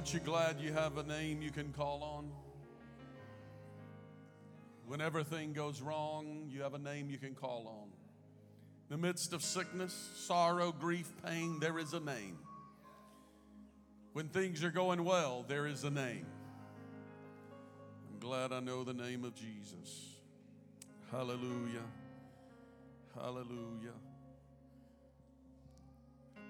Aren't you glad you have a name you can call on? When everything goes wrong, you have a name you can call on. In the midst of sickness, sorrow, grief, pain, there is a name. When things are going well, there is a name. I'm glad I know the name of Jesus. Hallelujah. Hallelujah.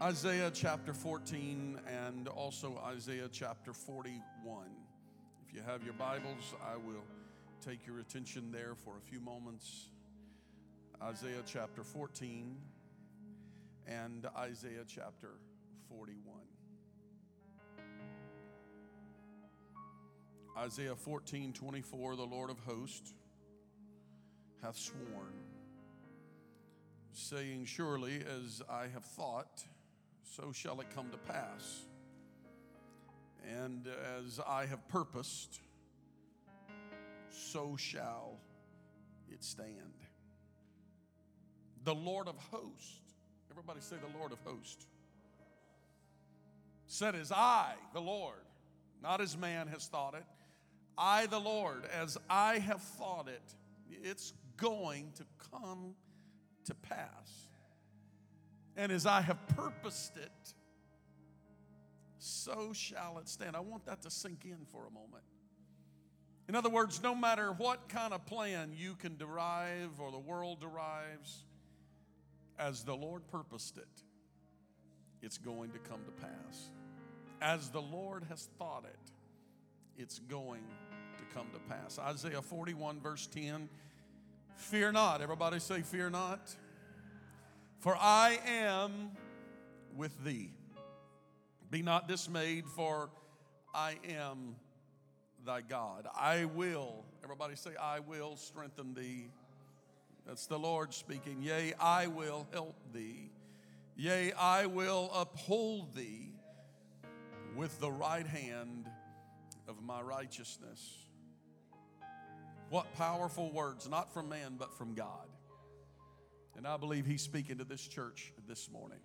Isaiah chapter 14 and also Isaiah chapter 41. If you have your Bibles, I will take your attention there for a few moments. Isaiah chapter 14 and Isaiah chapter 41. Isaiah 14 24, the Lord of hosts hath sworn, saying, Surely as I have thought, so shall it come to pass. And as I have purposed, so shall it stand. The Lord of hosts, everybody say the Lord of hosts, said, As I, the Lord, not as man has thought it, I, the Lord, as I have thought it, it's going to come to pass. And as I have purposed it, so shall it stand. I want that to sink in for a moment. In other words, no matter what kind of plan you can derive or the world derives, as the Lord purposed it, it's going to come to pass. As the Lord has thought it, it's going to come to pass. Isaiah 41, verse 10 Fear not. Everybody say, Fear not. For I am with thee. Be not dismayed, for I am thy God. I will, everybody say, I will strengthen thee. That's the Lord speaking. Yea, I will help thee. Yea, I will uphold thee with the right hand of my righteousness. What powerful words, not from man, but from God. And I believe He's speaking to this church this morning.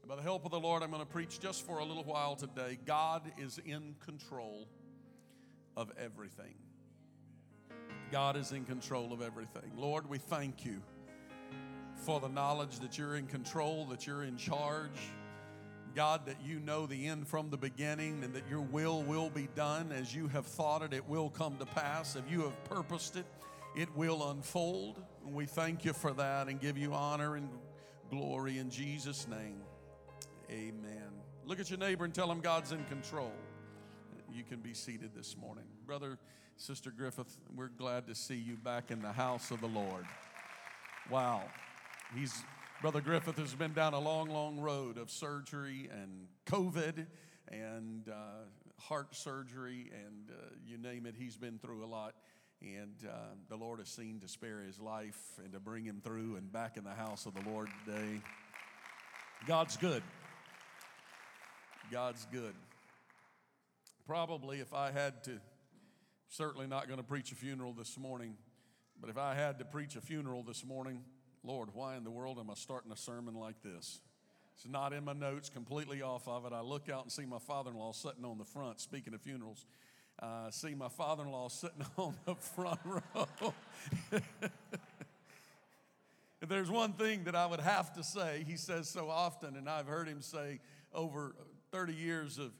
And by the help of the Lord, I'm going to preach just for a little while today. God is in control of everything. God is in control of everything. Lord, we thank you for the knowledge that you're in control, that you're in charge. God, that you know the end from the beginning and that your will will be done as you have thought it, it will come to pass. If you have purposed it, it will unfold. And we thank you for that and give you honor and glory in Jesus' name. Amen. Look at your neighbor and tell him God's in control. You can be seated this morning. Brother, Sister Griffith, we're glad to see you back in the house of the Lord. Wow. He's Brother Griffith has been down a long, long road of surgery and COVID and uh, heart surgery and uh, you name it, he's been through a lot. And uh, the Lord has seen to spare his life and to bring him through and back in the house of the Lord today. God's good. God's good. Probably if I had to, certainly not going to preach a funeral this morning, but if I had to preach a funeral this morning, Lord, why in the world am I starting a sermon like this? It's not in my notes, completely off of it. I look out and see my father in law sitting on the front, speaking of funerals. Uh, see my father in law sitting on the front row. if there's one thing that I would have to say, he says so often, and I've heard him say over 30 years of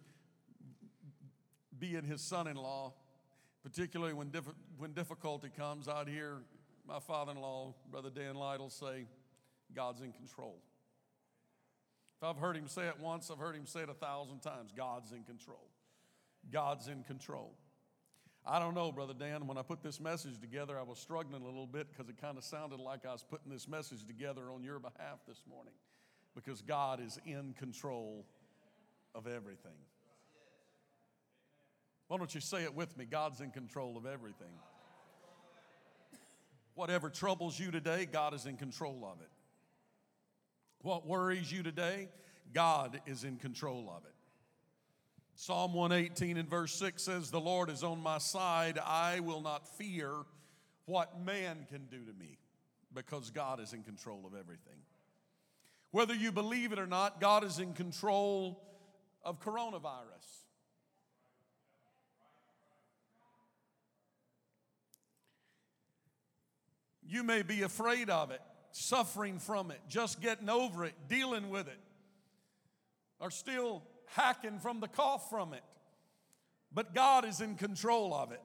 being his son in law, particularly when, diff- when difficulty comes, I'd hear my father in law, Brother Dan Lytle, say, God's in control. If I've heard him say it once, I've heard him say it a thousand times God's in control. God's in control. I don't know, Brother Dan, when I put this message together, I was struggling a little bit because it kind of sounded like I was putting this message together on your behalf this morning because God is in control of everything. Why don't you say it with me? God's in control of everything. Whatever troubles you today, God is in control of it. What worries you today, God is in control of it. Psalm 118 and verse 6 says, The Lord is on my side. I will not fear what man can do to me because God is in control of everything. Whether you believe it or not, God is in control of coronavirus. You may be afraid of it suffering from it, just getting over it, dealing with it, or still hacking from the cough from it. But God is in control of it.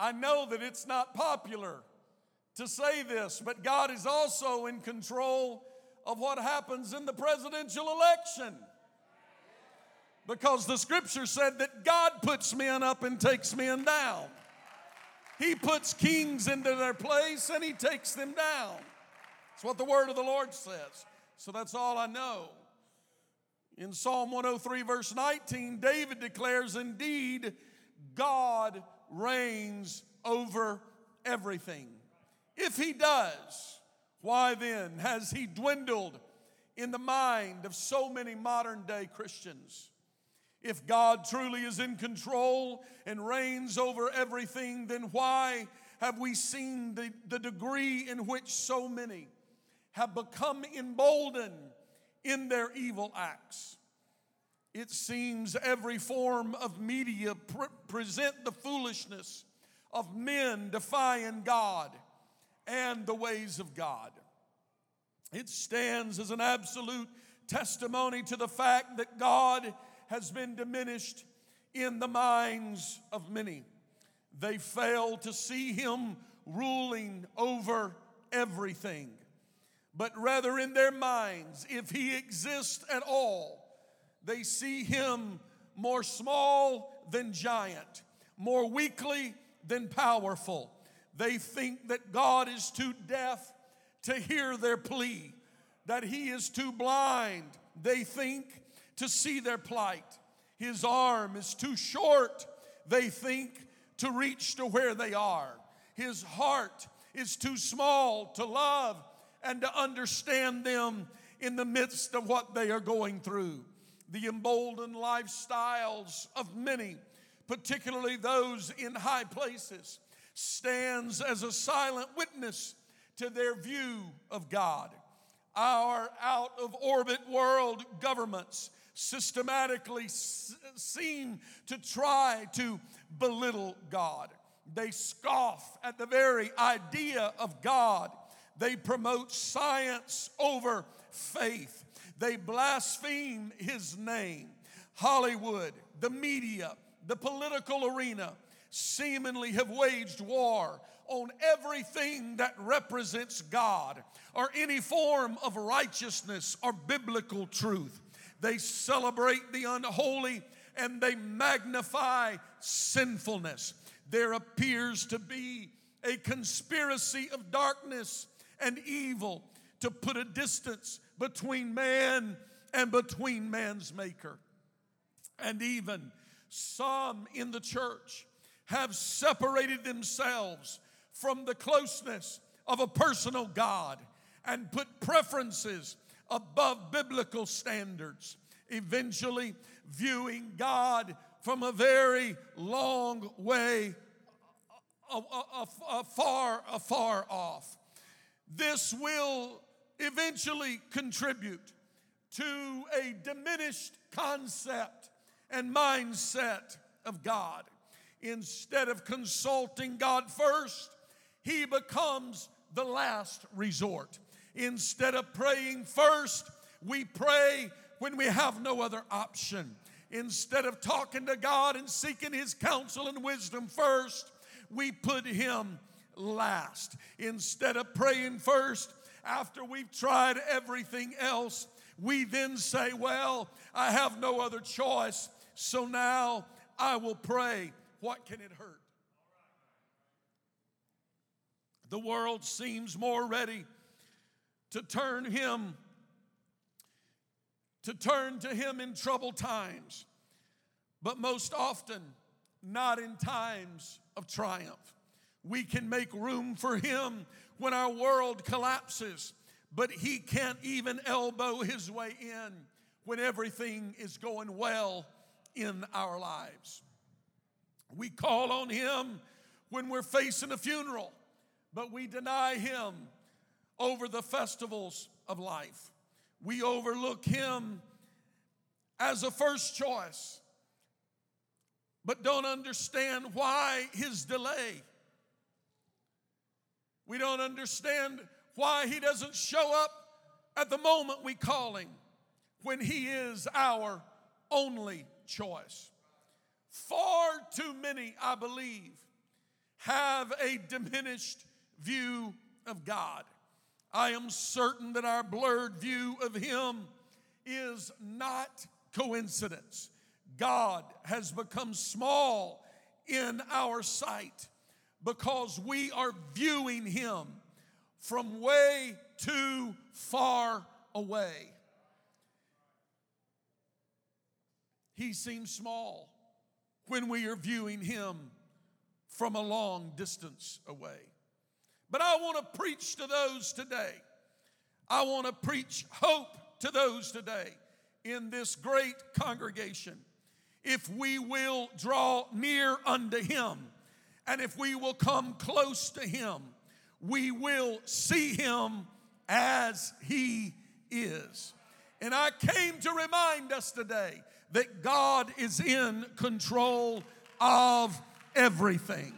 I know that it's not popular to say this, but God is also in control of what happens in the presidential election. Because the scripture said that God puts men up and takes men down. He puts kings into their place and he takes them down. That's what the word of the Lord says. So that's all I know. In Psalm 103, verse 19, David declares, Indeed, God reigns over everything. If he does, why then has he dwindled in the mind of so many modern day Christians? If God truly is in control and reigns over everything, then why have we seen the, the degree in which so many have become emboldened in their evil acts? It seems every form of media pre- present the foolishness of men defying God and the ways of God. It stands as an absolute testimony to the fact that God has been diminished in the minds of many. They fail to see him ruling over everything, but rather in their minds, if he exists at all, they see him more small than giant, more weakly than powerful. They think that God is too deaf to hear their plea, that he is too blind. They think to see their plight. His arm is too short, they think, to reach to where they are. His heart is too small to love and to understand them in the midst of what they are going through. The emboldened lifestyles of many, particularly those in high places, stands as a silent witness to their view of God. Our out of orbit world governments systematically seem to try to belittle God. They scoff at the very idea of God. They promote science over faith. They blaspheme his name. Hollywood, the media, the political arena seemingly have waged war on everything that represents God or any form of righteousness or biblical truth. They celebrate the unholy and they magnify sinfulness. There appears to be a conspiracy of darkness and evil to put a distance between man and between man's maker. And even some in the church have separated themselves from the closeness of a personal God and put preferences above biblical standards, eventually viewing God from a very long way afar, afar off. This will eventually contribute to a diminished concept and mindset of God. Instead of consulting God first, he becomes the last resort. Instead of praying first, we pray when we have no other option. Instead of talking to God and seeking His counsel and wisdom first, we put Him last. Instead of praying first, after we've tried everything else, we then say, Well, I have no other choice, so now I will pray. What can it hurt? The world seems more ready to turn him to turn to him in troubled times, but most often not in times of triumph. We can make room for him when our world collapses, but he can't even elbow his way in when everything is going well in our lives. We call on him when we're facing a funeral, but we deny him over the festivals of life. We overlook him as a first choice, but don't understand why his delay. We don't understand why he doesn't show up at the moment we call him when he is our only choice. Far too many, I believe, have a diminished view of God. I am certain that our blurred view of Him is not coincidence. God has become small in our sight because we are viewing Him from way too far away. He seems small when we are viewing Him from a long distance away. But I want to preach to those today. I want to preach hope to those today in this great congregation. If we will draw near unto Him and if we will come close to Him, we will see Him as He is. And I came to remind us today that God is in control of everything.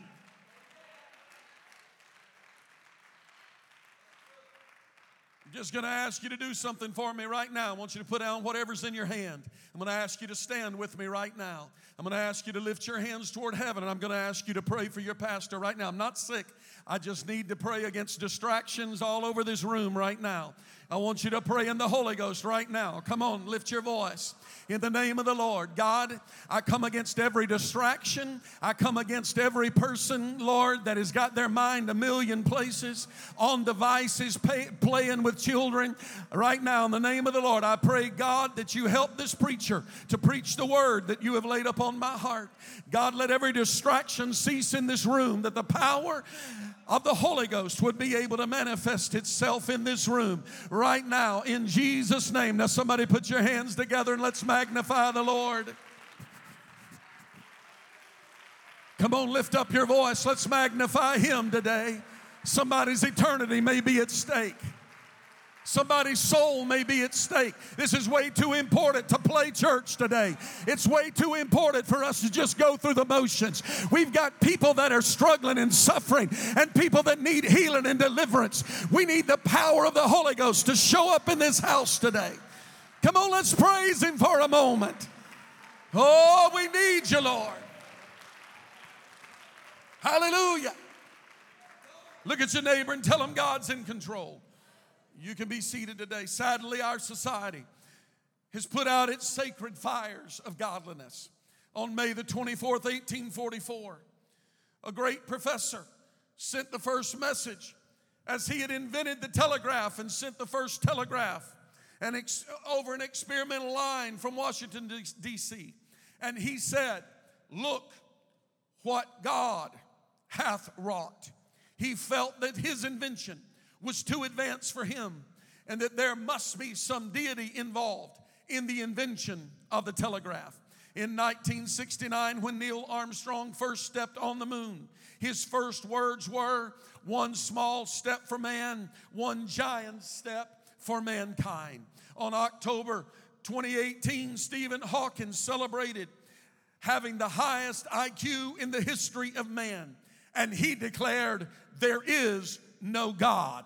I'm just going to ask you to do something for me right now. I want you to put down whatever's in your hand. I'm going to ask you to stand with me right now. I'm going to ask you to lift your hands toward heaven, and I'm going to ask you to pray for your pastor right now. I'm not sick. I just need to pray against distractions all over this room right now. I want you to pray in the Holy Ghost right now. Come on, lift your voice. In the name of the Lord, God, I come against every distraction. I come against every person, Lord, that has got their mind a million places on devices, pay, playing with children. Right now, in the name of the Lord, I pray, God, that you help this preacher to preach the word that you have laid upon my heart. God, let every distraction cease in this room, that the power of the Holy Ghost would be able to manifest itself in this room now in Jesus' name. Now, somebody put your hands together and let's magnify the Lord. Come on, lift up your voice. Let's magnify Him today. Somebody's eternity may be at stake. Somebody's soul may be at stake. This is way too important to play church today. It's way too important for us to just go through the motions. We've got people that are struggling and suffering and people that need healing and deliverance. We need the power of the Holy Ghost to show up in this house today. Come on, let's praise Him for a moment. Oh, we need you, Lord. Hallelujah. Look at your neighbor and tell him God's in control. You can be seated today. Sadly, our society has put out its sacred fires of godliness. On May the 24th, 1844, a great professor sent the first message as he had invented the telegraph and sent the first telegraph and ex- over an experimental line from Washington, D.C. And he said, Look what God hath wrought. He felt that his invention was too advanced for him and that there must be some deity involved in the invention of the telegraph. In 1969, when Neil Armstrong first stepped on the moon, his first words were, One small step for man, one giant step for mankind. On October 2018, Stephen Hawking celebrated having the highest IQ in the history of man, and he declared, There is no God.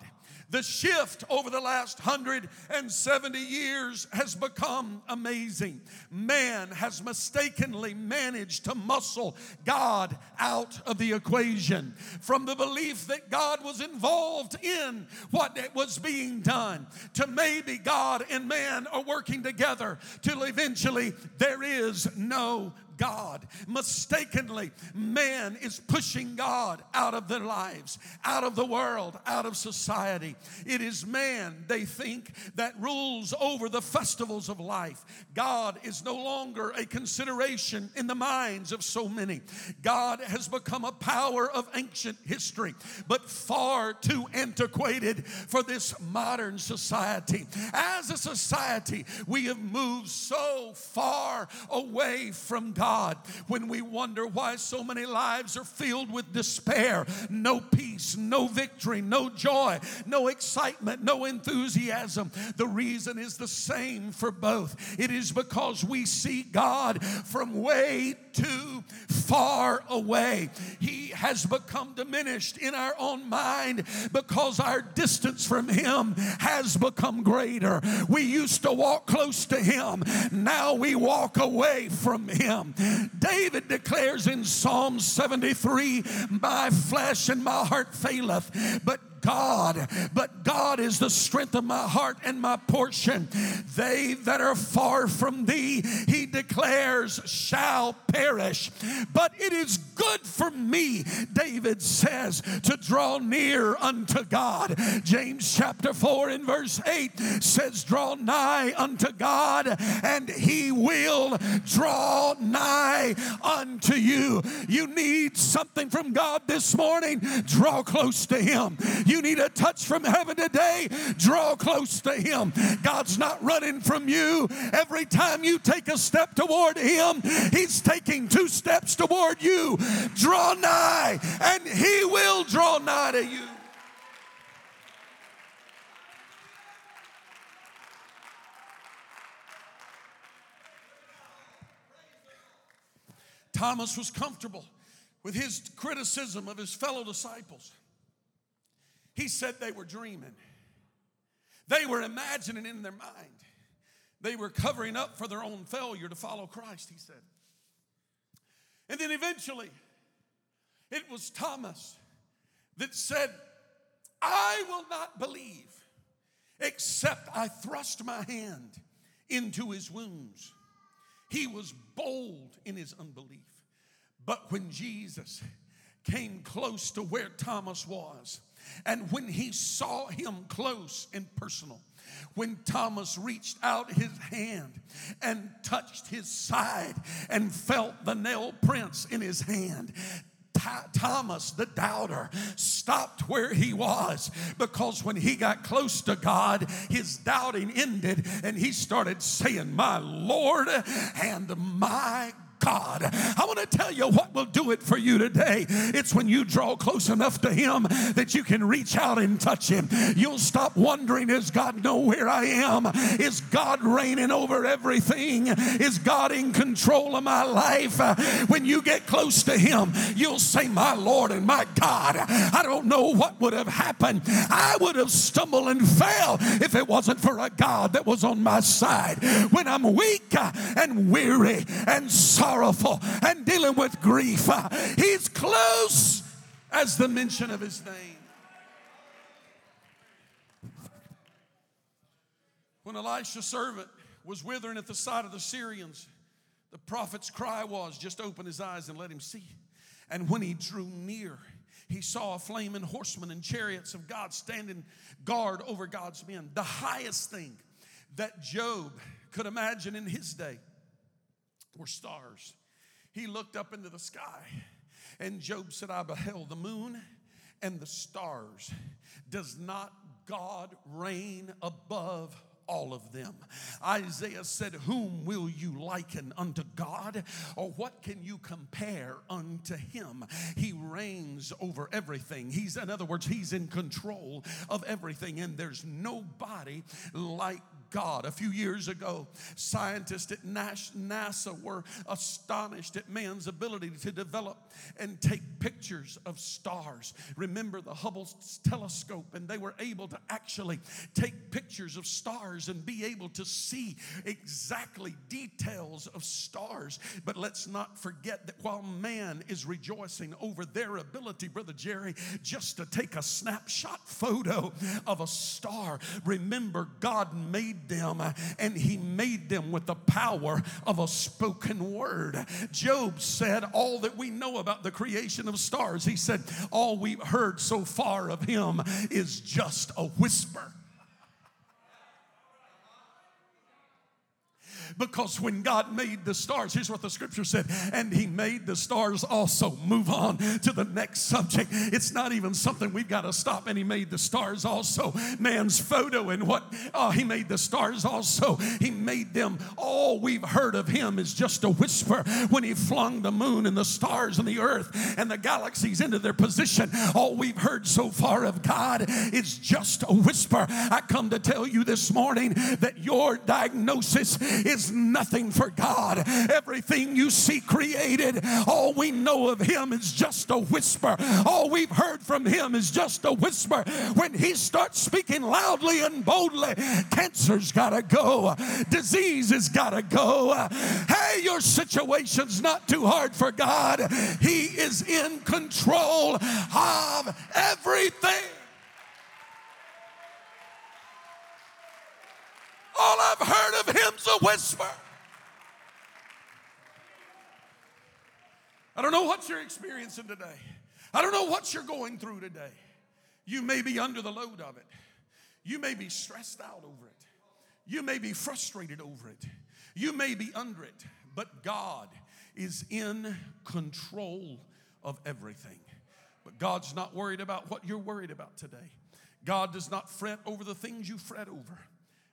The shift over the last 170 years has become amazing. Man has mistakenly managed to muscle God out of the equation from the belief that God was involved in what was being done to maybe God and man are working together till eventually there is no God. Mistakenly, man is pushing God out of their lives, out of the world, out of society. It is man, they think, that rules over the festivals of life. God is no longer a consideration in the minds of so many. God has become a power of ancient history, but far too antiquated for this modern society. As a society, we have moved so far away from God God when we wonder why so many lives are filled with despair, no peace, no victory, no joy, no excitement, no enthusiasm. The reason is the same for both. It is because we see God from way too far away. He has become diminished in our own mind because our distance from Him has become greater. We used to walk close to Him, now we walk away from Him. David declares in Psalm 73 My flesh and my heart faileth, but God, but God is the strength of my heart and my portion. They that are far from thee, he declares, shall perish. But it is good for me, David says, to draw near unto God. James chapter 4 and verse 8 says, Draw nigh unto God, and he will draw nigh unto you. You need something from God this morning, draw close to him. You you need a touch from heaven today, draw close to Him. God's not running from you. Every time you take a step toward Him, He's taking two steps toward you. Draw nigh, and He will draw nigh to you. Thomas was comfortable with his criticism of his fellow disciples. He said they were dreaming. They were imagining in their mind. They were covering up for their own failure to follow Christ, he said. And then eventually, it was Thomas that said, I will not believe except I thrust my hand into his wounds. He was bold in his unbelief. But when Jesus came close to where Thomas was, and when he saw him close and personal, when Thomas reached out his hand and touched his side and felt the nail prints in his hand, Thomas, the doubter, stopped where he was because when he got close to God, his doubting ended and he started saying, My Lord and my God. I want to tell you what will do it for you today. It's when you draw close enough to Him that you can reach out and touch Him. You'll stop wondering, Is God know where I am? Is God reigning over everything? Is God in control of my life? When you get close to Him, you'll say, My Lord and my God, I don't know what would have happened. I would have stumbled and fell if it wasn't for a God that was on my side. When I'm weak and weary and sorry, sorrowful and dealing with grief. He's close as the mention of his name. When Elisha's servant was withering at the sight of the Syrians, the prophet's cry was, Just open his eyes and let him see. And when he drew near, he saw a flaming horseman and chariots of God standing guard over God's men. The highest thing that Job could imagine in his day were stars. He looked up into the sky, and Job said, I beheld the moon and the stars. Does not God reign above all of them. Isaiah said, Whom will you liken unto God? Or what can you compare unto him? He reigns over everything. He's, in other words, he's in control of everything, and there's nobody like God. A few years ago, scientists at NASA were astonished at man's ability to develop and take pictures of stars. Remember the Hubble telescope, and they were able to actually take pictures of stars and be able to see exactly details of stars. But let's not forget that while man is rejoicing over their ability, Brother Jerry, just to take a snapshot photo of a star, remember God made them and he made them with the power of a spoken word. Job said, All that we know about the creation of stars, he said, All we've heard so far of him is just a whisper. Because when God made the stars, here's what the scripture said, and He made the stars also. Move on to the next subject. It's not even something we've got to stop, and He made the stars also. Man's photo and what oh, He made the stars also. He made them. All we've heard of Him is just a whisper when He flung the moon and the stars and the earth and the galaxies into their position. All we've heard so far of God is just a whisper. I come to tell you this morning that your diagnosis is is nothing for God. Everything you see created, all we know of Him is just a whisper. All we've heard from Him is just a whisper. When He starts speaking loudly and boldly, cancer's gotta go, disease has gotta go. Hey, your situation's not too hard for God. He is in control of everything. All I've heard of him's a whisper. I don't know what you're experiencing today. I don't know what you're going through today. You may be under the load of it. You may be stressed out over it. You may be frustrated over it. You may be under it. But God is in control of everything. But God's not worried about what you're worried about today. God does not fret over the things you fret over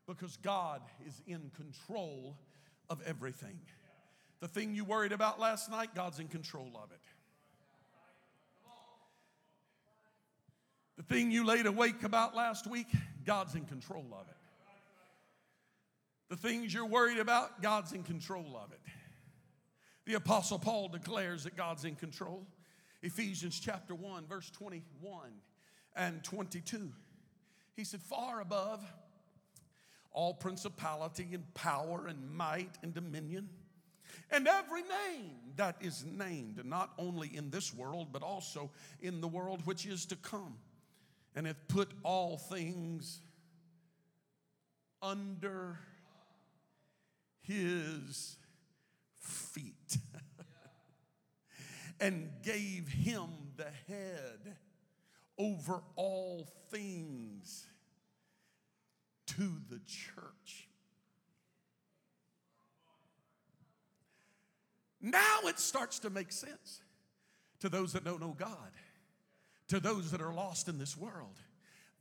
because God is in control of everything. The thing you worried about last night, God's in control of it. The thing you laid awake about last week, God's in control of it. The things you're worried about, God's in control of it. The Apostle Paul declares that God's in control. Ephesians chapter 1, verse 21 and 22. He said, Far above all principality and power and might and dominion, and every name that is named, not only in this world, but also in the world which is to come, and hath put all things under his feet, and gave him the head over all things to the church. Now it starts to make sense to those that don't know God, to those that are lost in this world.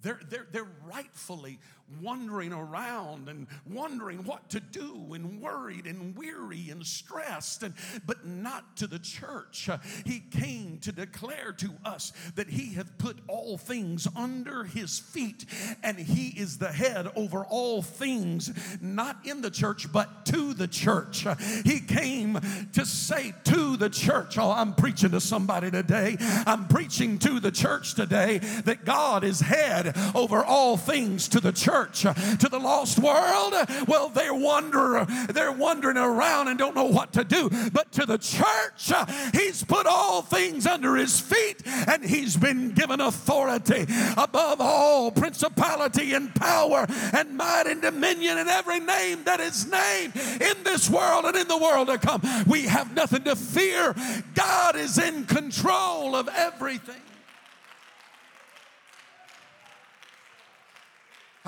They're, they're, they're rightfully wandering around and wondering what to do and worried and weary and stressed, and, but not to the church. Uh, he came to declare to us that He hath put all things under His feet, and He is the head over all things, not in the church, but to the church. Uh, he came to say to the church, Oh, I'm preaching to somebody today. I'm preaching to the church today that God is head over all things to the church, to the lost world. Well, they're wandering, they're wandering around and don't know what to do. But to the church, He's put all things under His feet, and He's been given authority above all principality and power and might and dominion and every name that is named in this world and in the world to come. We have nothing to fear. God is in control of everything.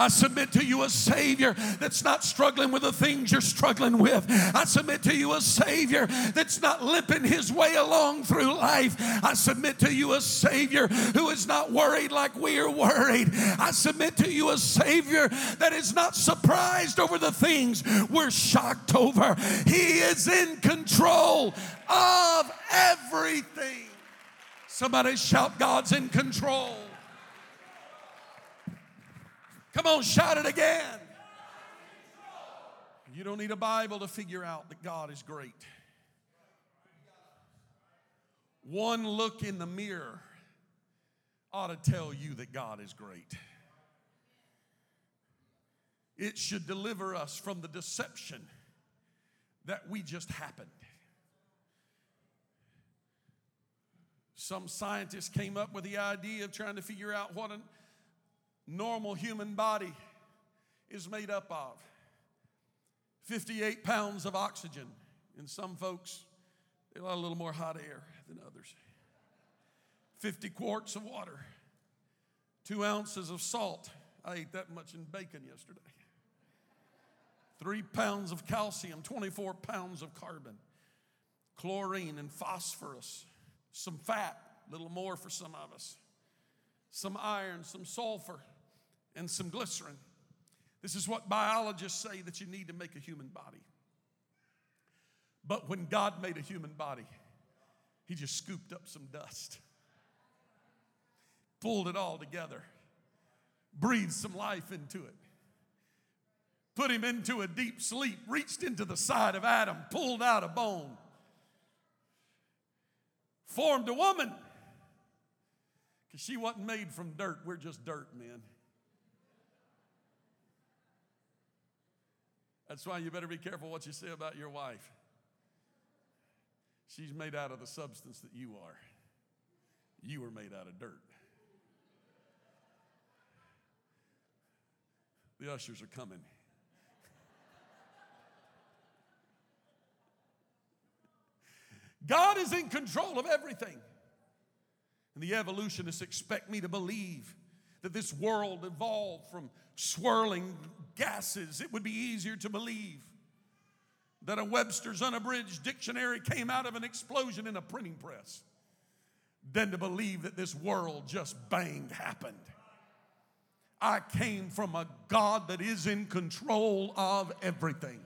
I submit to you a Savior that's not struggling with the things you're struggling with. I submit to you a Savior that's not limping his way along through life. I submit to you a Savior who is not worried like we are worried. I submit to you a Savior that is not surprised over the things we're shocked over. He is in control of everything. Somebody shout, God's in control. Come on, shout it again. You don't need a Bible to figure out that God is great. One look in the mirror ought to tell you that God is great. It should deliver us from the deception that we just happened. Some scientists came up with the idea of trying to figure out what a normal human body is made up of 58 pounds of oxygen, and some folks, they like a little more hot air than others. 50 quarts of water, two ounces of salt. I ate that much in bacon yesterday. Three pounds of calcium, 24 pounds of carbon, chlorine and phosphorus, some fat, a little more for some of us, some iron, some sulfur, and some glycerin. This is what biologists say that you need to make a human body. But when God made a human body, He just scooped up some dust, pulled it all together, breathed some life into it, put him into a deep sleep, reached into the side of Adam, pulled out a bone, formed a woman. Because she wasn't made from dirt. We're just dirt, men. That's why you better be careful what you say about your wife. She's made out of the substance that you are. You are made out of dirt. The ushers are coming. God is in control of everything. And the evolutionists expect me to believe that this world evolved from swirling gases. It would be easier to believe that a Webster's unabridged dictionary came out of an explosion in a printing press than to believe that this world just bang happened. I came from a God that is in control of everything.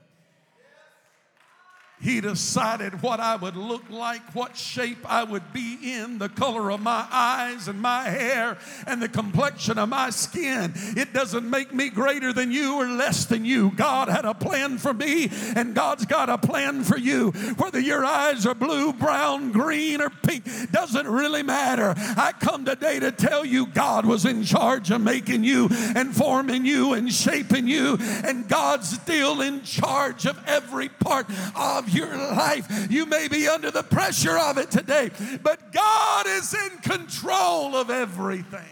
He decided what I would look like, what shape I would be in, the color of my eyes and my hair, and the complexion of my skin. It doesn't make me greater than you or less than you. God had a plan for me, and God's got a plan for you. Whether your eyes are blue, brown, green, or pink doesn't really matter. I come today to tell you God was in charge of making you and forming you and shaping you, and God's still in charge of every part of your life. You may be under the pressure of it today, but God is in control of everything.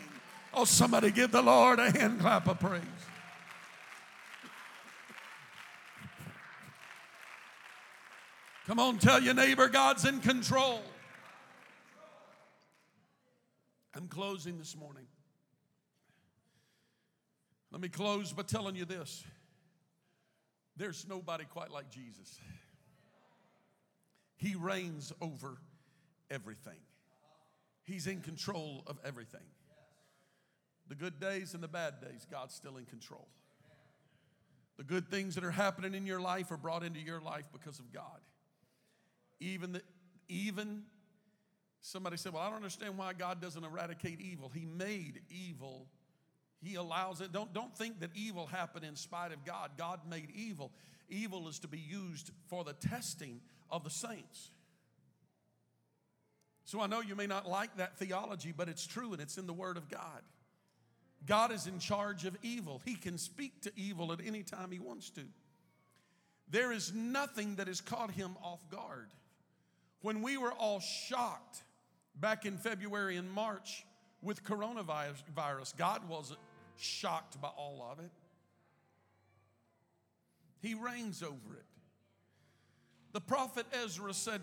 Oh, somebody give the Lord a hand clap of praise. Come on, tell your neighbor God's in control. I'm closing this morning. Let me close by telling you this there's nobody quite like Jesus. He reigns over everything, He's in control of everything. The good days and the bad days, God's still in control. The good things that are happening in your life are brought into your life because of God. Even the, even somebody said, "Well, I don't understand why God doesn't eradicate evil. He made evil. He allows it. Don't don't think that evil happened in spite of God. God made evil. Evil is to be used for the testing of the saints. So I know you may not like that theology, but it's true and it's in the Word of God. God is in charge of evil. He can speak to evil at any time He wants to. There is nothing that has caught Him off guard. When we were all shocked back in February and March with coronavirus, God wasn't shocked by all of it. He reigns over it. The prophet Ezra said,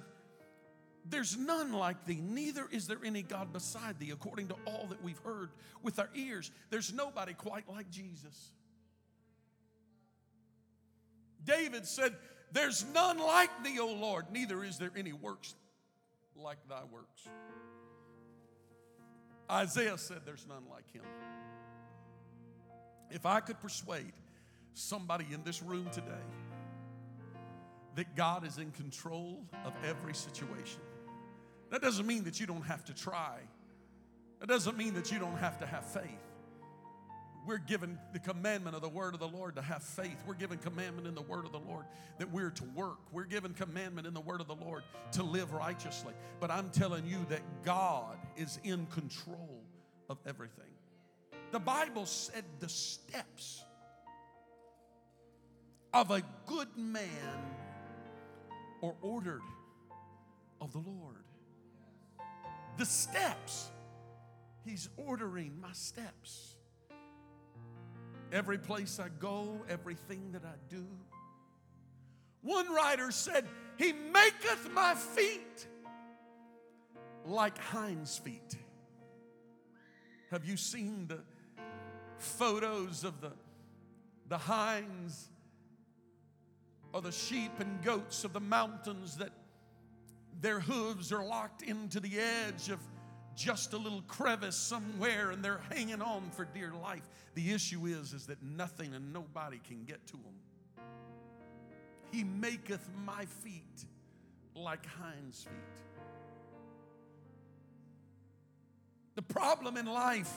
There's none like thee, neither is there any God beside thee, according to all that we've heard with our ears. There's nobody quite like Jesus. David said, There's none like thee, O Lord, neither is there any works like thy works. Isaiah said, There's none like him. If I could persuade somebody in this room today that God is in control of every situation, that doesn't mean that you don't have to try. That doesn't mean that you don't have to have faith. We're given the commandment of the word of the Lord to have faith. We're given commandment in the word of the Lord that we're to work. We're given commandment in the word of the Lord to live righteously. But I'm telling you that God is in control of everything. The Bible said the steps of a good man are ordered of the Lord. The steps, He's ordering my steps. Every place I go, everything that I do. One writer said, He maketh my feet like hinds' feet. Have you seen the photos of the, the hinds or the sheep and goats of the mountains that their hooves are locked into the edge of just a little crevice somewhere and they're hanging on for dear life. The issue is is that nothing and nobody can get to them. He maketh my feet like hinds feet. The problem in life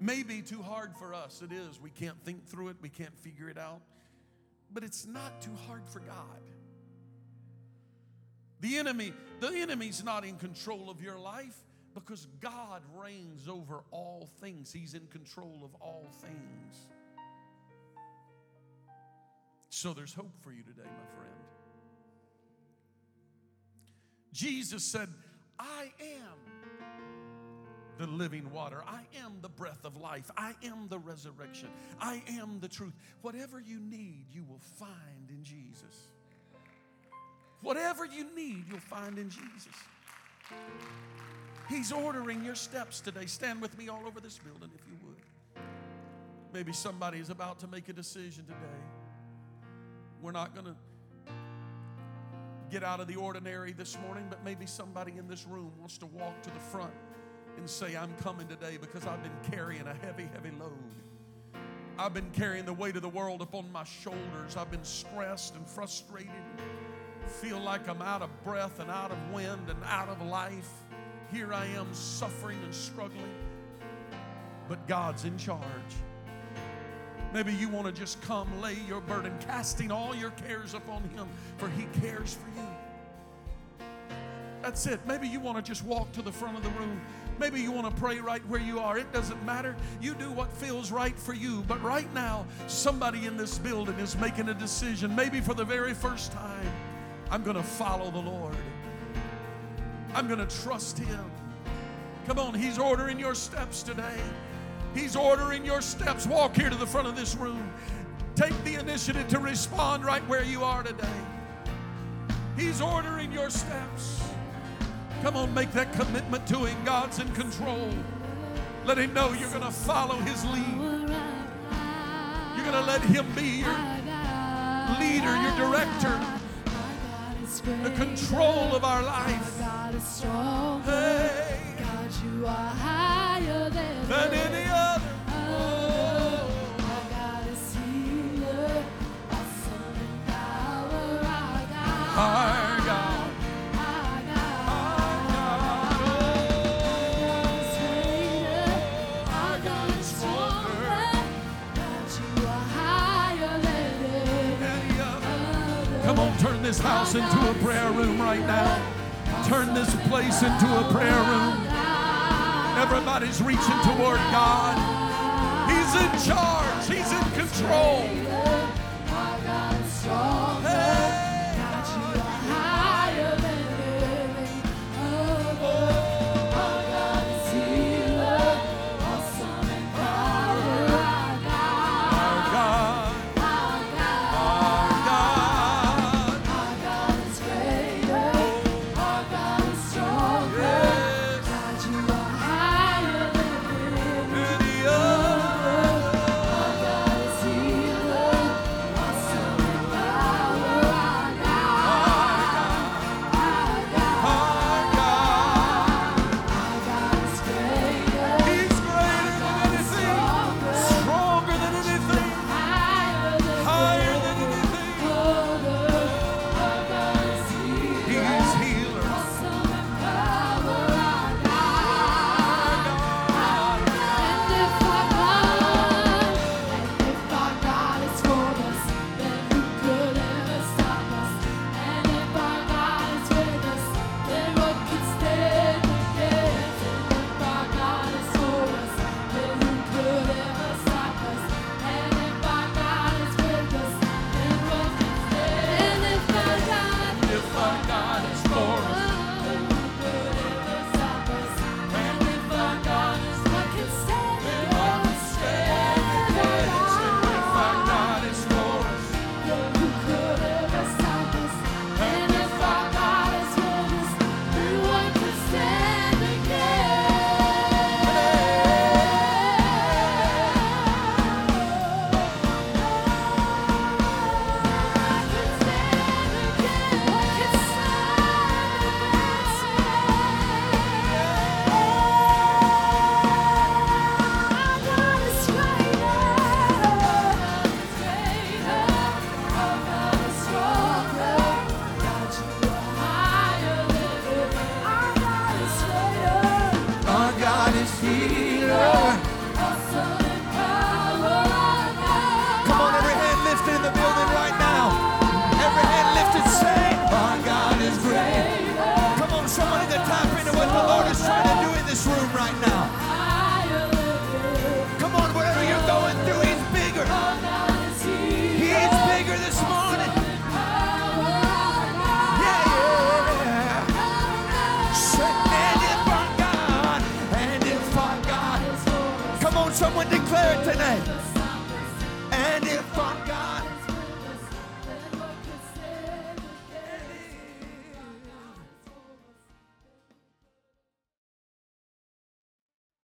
may be too hard for us. It is. We can't think through it, we can't figure it out. But it's not too hard for God. The enemy, the enemy's not in control of your life because God reigns over all things. He's in control of all things. So there's hope for you today, my friend. Jesus said, I am the living water. I am the breath of life. I am the resurrection. I am the truth. Whatever you need, you will find in Jesus. Whatever you need, you'll find in Jesus. He's ordering your steps today. Stand with me all over this building if you would. Maybe somebody is about to make a decision today. We're not going to get out of the ordinary this morning, but maybe somebody in this room wants to walk to the front and say, I'm coming today because I've been carrying a heavy, heavy load. I've been carrying the weight of the world upon my shoulders. I've been stressed and frustrated. Feel like I'm out of breath and out of wind and out of life. Here I am suffering and struggling, but God's in charge. Maybe you want to just come lay your burden, casting all your cares upon Him, for He cares for you. That's it. Maybe you want to just walk to the front of the room. Maybe you want to pray right where you are. It doesn't matter. You do what feels right for you. But right now, somebody in this building is making a decision, maybe for the very first time. I'm going to follow the Lord. I'm going to trust Him. Come on, He's ordering your steps today. He's ordering your steps. Walk here to the front of this room. Take the initiative to respond right where you are today. He's ordering your steps. Come on, make that commitment to Him. God's in control. Let Him know you're going to follow His lead. You're going to let Him be your leader, your director, the control of our life. Hey, God, you are higher than, than prayer room right now. Turn this place into a prayer room. Everybody's reaching toward God. He's in charge, He's in control.